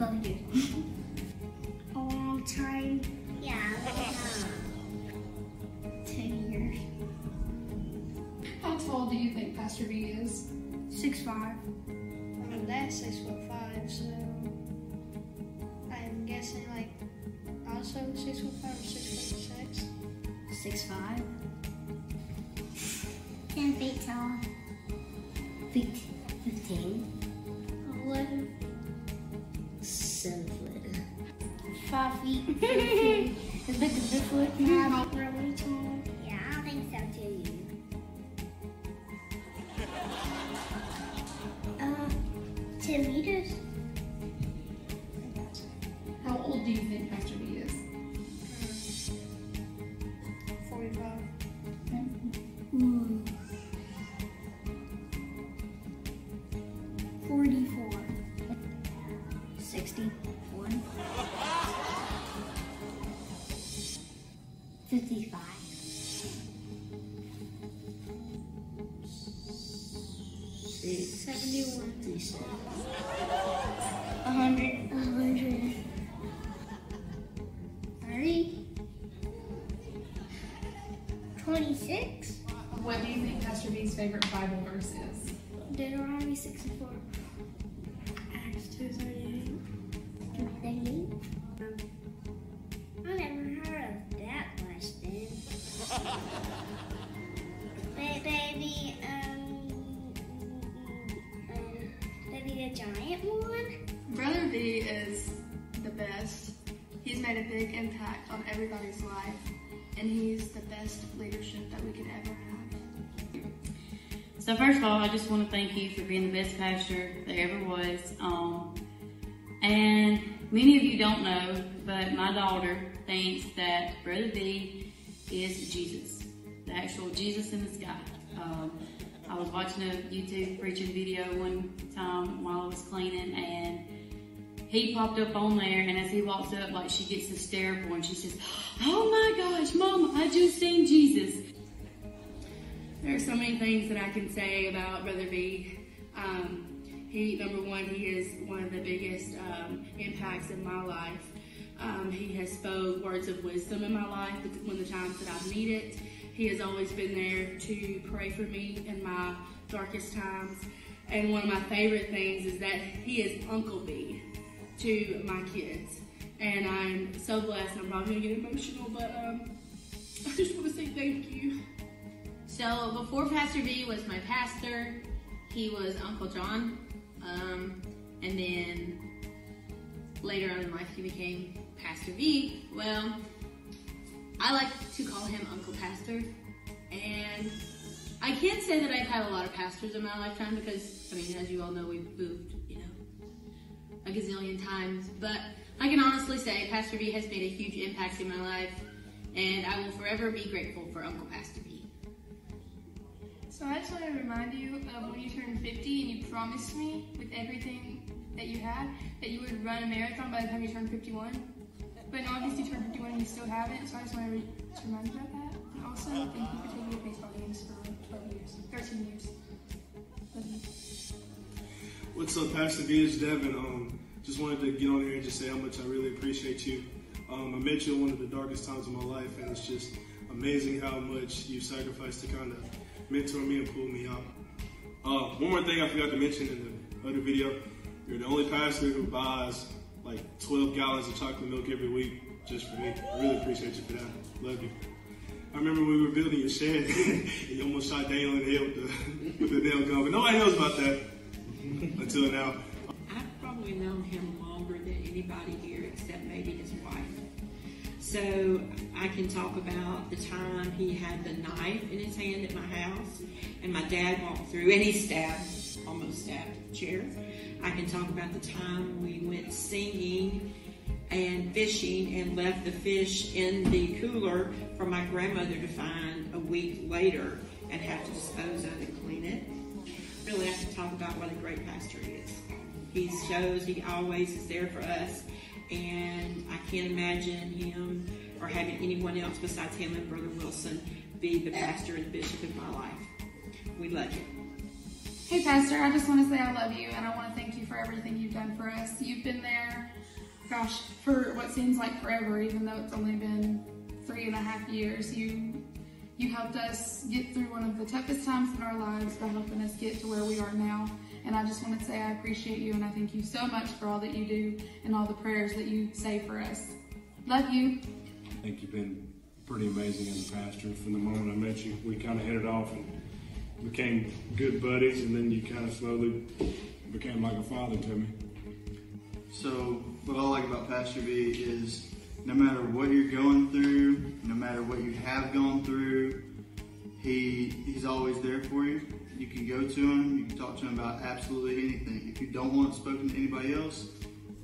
love you. A long time. Yeah. ten years. How tall do you think Pastor B is? Six five. I'm six foot five, so I'm guessing like also six foot five or six foot six. Six five. Ten feet tall. Feet. Fifteen. Eleven. Seven. Five feet. Fifteen. As big as this one. all, I just want to thank you for being the best pastor there ever was. Um, and many of you don't know, but my daughter thinks that Brother B is Jesus, the actual Jesus in the sky. Um, I was watching a YouTube preaching video one time while I was cleaning, and he popped up on there, and as he walks up, like she gets hysterical, and she says, "Oh my gosh, Mama, I just seen Jesus!" There are so many things that I can say about Brother B. Um, he, number one, he is one of the biggest um, impacts in my life. Um, he has spoke words of wisdom in my life when the times that I've needed. He has always been there to pray for me in my darkest times. And one of my favorite things is that he is Uncle B to my kids. And I'm so blessed. I'm probably gonna get emotional, but um, I just want to say thank you. So before Pastor B was my pastor, he was Uncle John. Um, and then later on in life, he became Pastor V. Well, I like to call him Uncle Pastor. And I can't say that I've had a lot of pastors in my lifetime because, I mean, as you all know, we've moved, you know, a gazillion times. But I can honestly say Pastor V has made a huge impact in my life. And I will forever be grateful for Uncle Pastor V. So I just want to remind you of when you turned 50 and you promised me with everything that you had that you would run a marathon by the time you turned 51. But in August you turned 51 and you still haven't, so I just want to, re- to remind you about that. And also, thank you for taking to baseball games for 12 years, 13 years. What's up, Pastor B? It's Devin. Um, just wanted to get on here and just say how much I really appreciate you. Um, I met you in one of the darkest times of my life, and it's just amazing how much you sacrificed to kind of mentor me and pull me out. Uh, one more thing I forgot to mention in the other video. You're the only pastor who buys like 12 gallons of chocolate milk every week just for me. I really appreciate you for that. Love you. I remember when we were building your shed, and you almost shot Daniel in the head with the, with the nail gun, but nobody knows about that until now. I've probably known him longer than anybody here except maybe his wife. So I can talk about the time he had the knife in his hand at my house, and my dad walked through and he stabbed, almost stabbed the chair. I can talk about the time we went singing and fishing and left the fish in the cooler for my grandmother to find a week later and have to dispose of and clean it. Really, I can talk about what a great pastor he is. He shows he always is there for us and I can't imagine him or having anyone else besides him and Brother Wilson be the pastor and the bishop in my life. We love you. Hey, Pastor, I just want to say I love you and I want to thank you for everything you've done for us. You've been there, gosh, for what seems like forever, even though it's only been three and a half years. You you helped us get through one of the toughest times in our lives by helping us get to where we are now. And I just want to say I appreciate you and I thank you so much for all that you do and all the prayers that you say for us. Love you. I think you've been pretty amazing as a pastor. From the moment I met you, we kind of hit it off and became good buddies, and then you kind of slowly became like a father to me. So, what I like about Pastor B is no matter what you're going through, no matter what you have gone through, he he's always there for you. You can go to him, you can talk to him about absolutely anything. If you don't want it spoken to anybody else,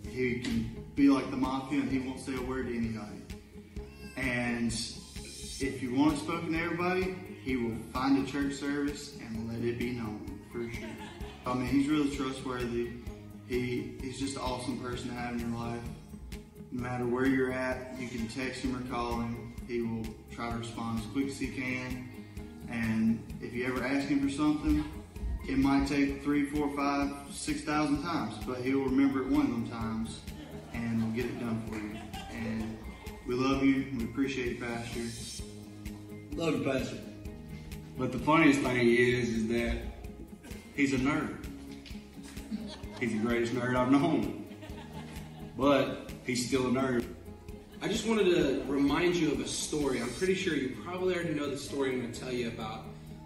he can be like the mafia and he won't say a word to anybody. And if you want it spoken to everybody, he will find a church service and let it be known for sure. I mean, he's really trustworthy. He he's just an awesome person to have in your life. No matter where you're at, you can text him or call him. He will try to respond as quick as he can. And if you ever ask him for something, it might take three, four, five, six thousand times, but he will remember it one of them times and we'll get it done for you. And we love you. We appreciate you, Pastor. Love you, Pastor. But the funniest thing is, is that he's a nerd. He's the greatest nerd I've known. But he's still a nerd. I just wanted to remind you of a story. I'm pretty sure you probably already know the story I'm going to tell you about.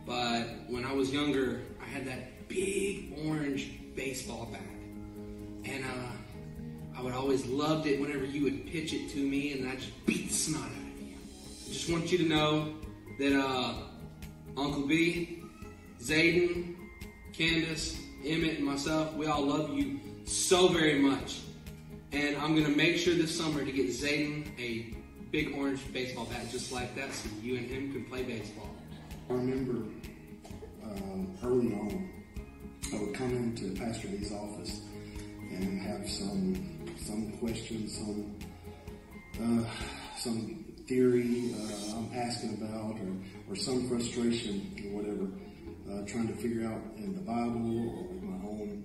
But when I was younger, I had that big orange baseball bat. And uh, I would always loved it whenever you would pitch it to me, and I just beat the snot out of you. I just want you to know that uh, Uncle B, Zayden, Candace, Emmett, and myself, we all love you so very much. And I'm going to make sure this summer to get Zayden a big orange baseball bat just like that so you and him can play baseball. I remember um, early on, I would come into Pastor D's office and have some some questions, some uh, some theory uh, I'm asking about, or, or some frustration or whatever, uh, trying to figure out in the Bible or with my own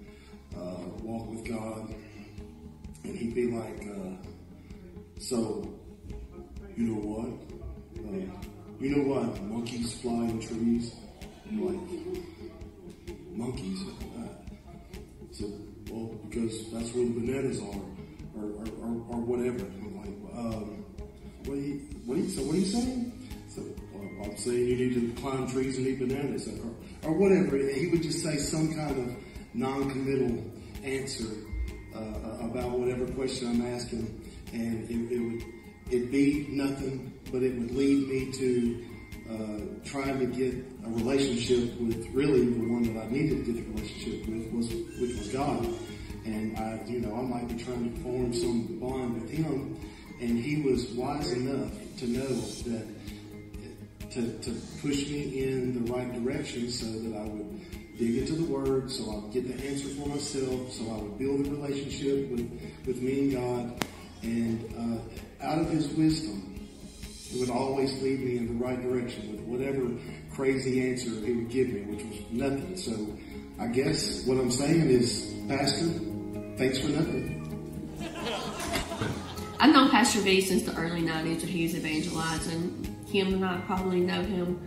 uh, walk with God. And he'd be like, uh, "So, you know what? Uh, you know why monkeys fly in trees? Like, monkeys? Uh, so, well, because that's where the bananas are, or, or, or, or whatever. I'm like, um, what are you, what so what are you saying? Well, I'm saying you need to climb trees and eat bananas, or, or whatever. He would just say some kind of non-committal answer uh, about whatever question I'm asking, and it, it would it'd be nothing, but it would lead me to uh, trying to get a relationship with really the one that I needed to get a relationship with was which was God. And I, you know, I might be trying to form some bond with Him, and He was wise enough to know that to, to push me in the right direction so that I would dig into the Word, so I would get the answer for myself, so I would build a relationship with, with me and God. And uh, out of His wisdom, it would always lead me in the right direction with whatever crazy answer He would give me, which was nothing. So I guess what I'm saying is, Pastor, thanks for nothing. I've known Pastor V since the early 90s that he was evangelizing. Kim and I probably know him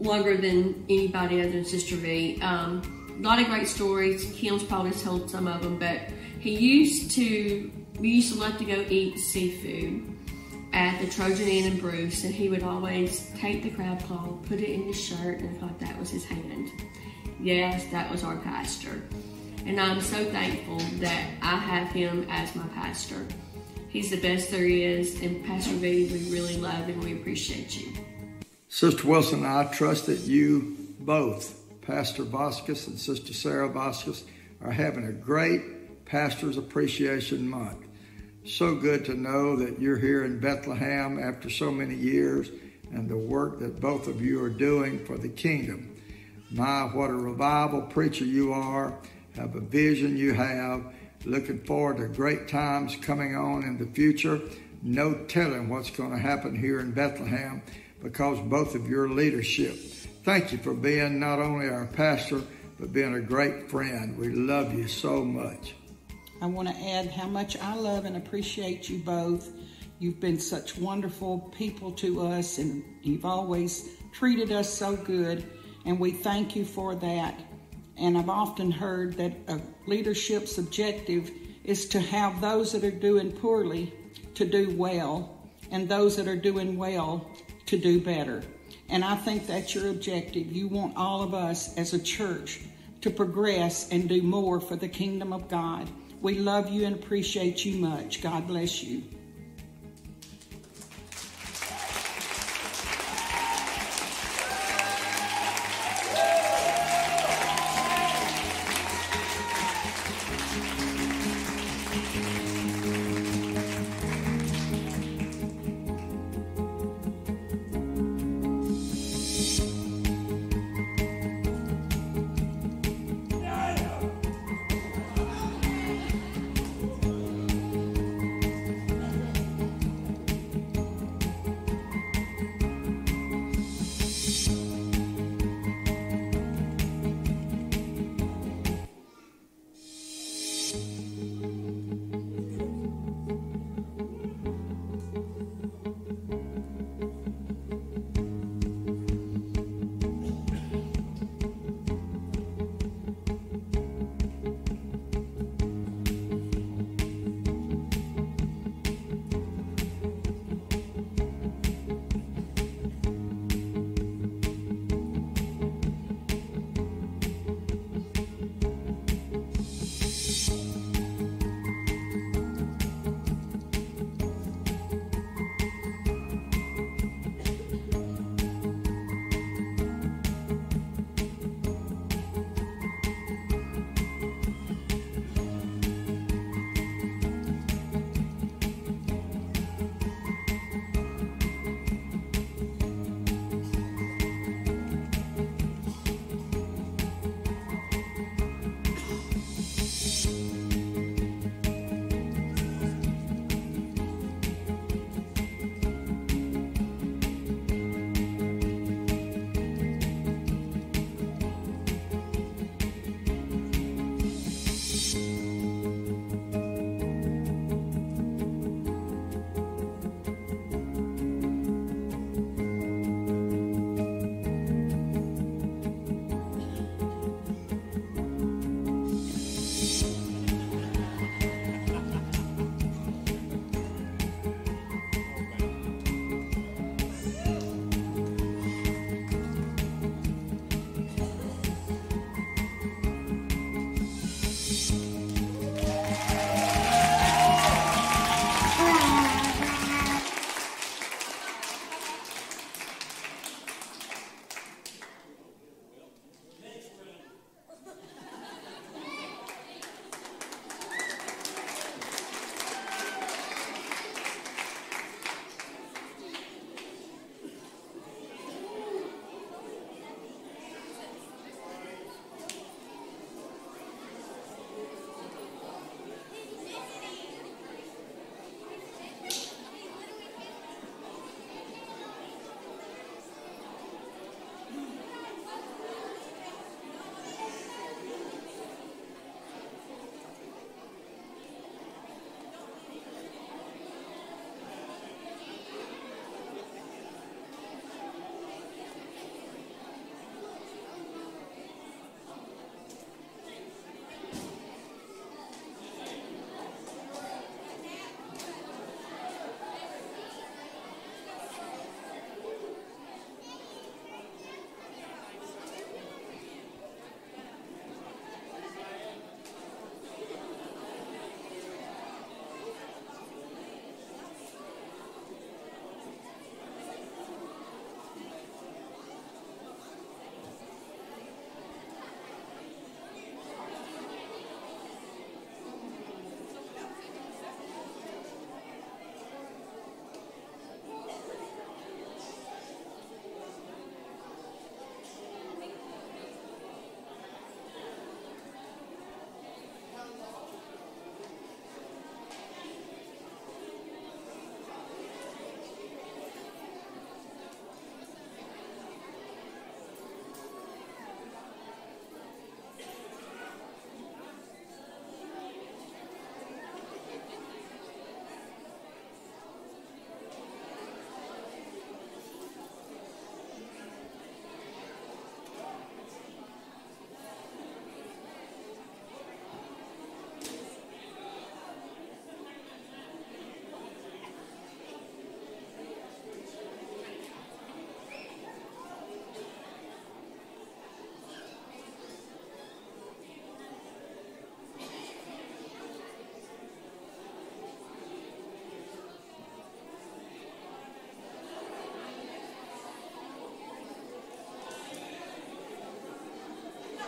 longer than anybody other than Sister V. Um, a lot of great stories. Kim's probably told some of them, but he used to, we used to love to go eat seafood at the Trojan Inn in Bruce, and he would always take the crab claw, put it in his shirt, and thought that was his hand. Yes, that was our pastor. And I'm so thankful that I have him as my pastor. He's the best there is, and Pastor V, we really love and we appreciate you. Sister Wilson, I trust that you both, Pastor Vasquez and Sister Sarah Vasquez, are having a great Pastor's Appreciation Month. So good to know that you're here in Bethlehem after so many years and the work that both of you are doing for the kingdom. My, what a revival preacher you are, have a vision you have, looking forward to great times coming on in the future. No telling what's going to happen here in Bethlehem because both of your leadership. Thank you for being not only our pastor, but being a great friend. We love you so much. I want to add how much I love and appreciate you both. You've been such wonderful people to us, and you've always treated us so good, and we thank you for that. And I've often heard that a leadership's objective is to have those that are doing poorly to do well, and those that are doing well to do better. And I think that's your objective. You want all of us as a church to progress and do more for the kingdom of God. We love you and appreciate you much. God bless you.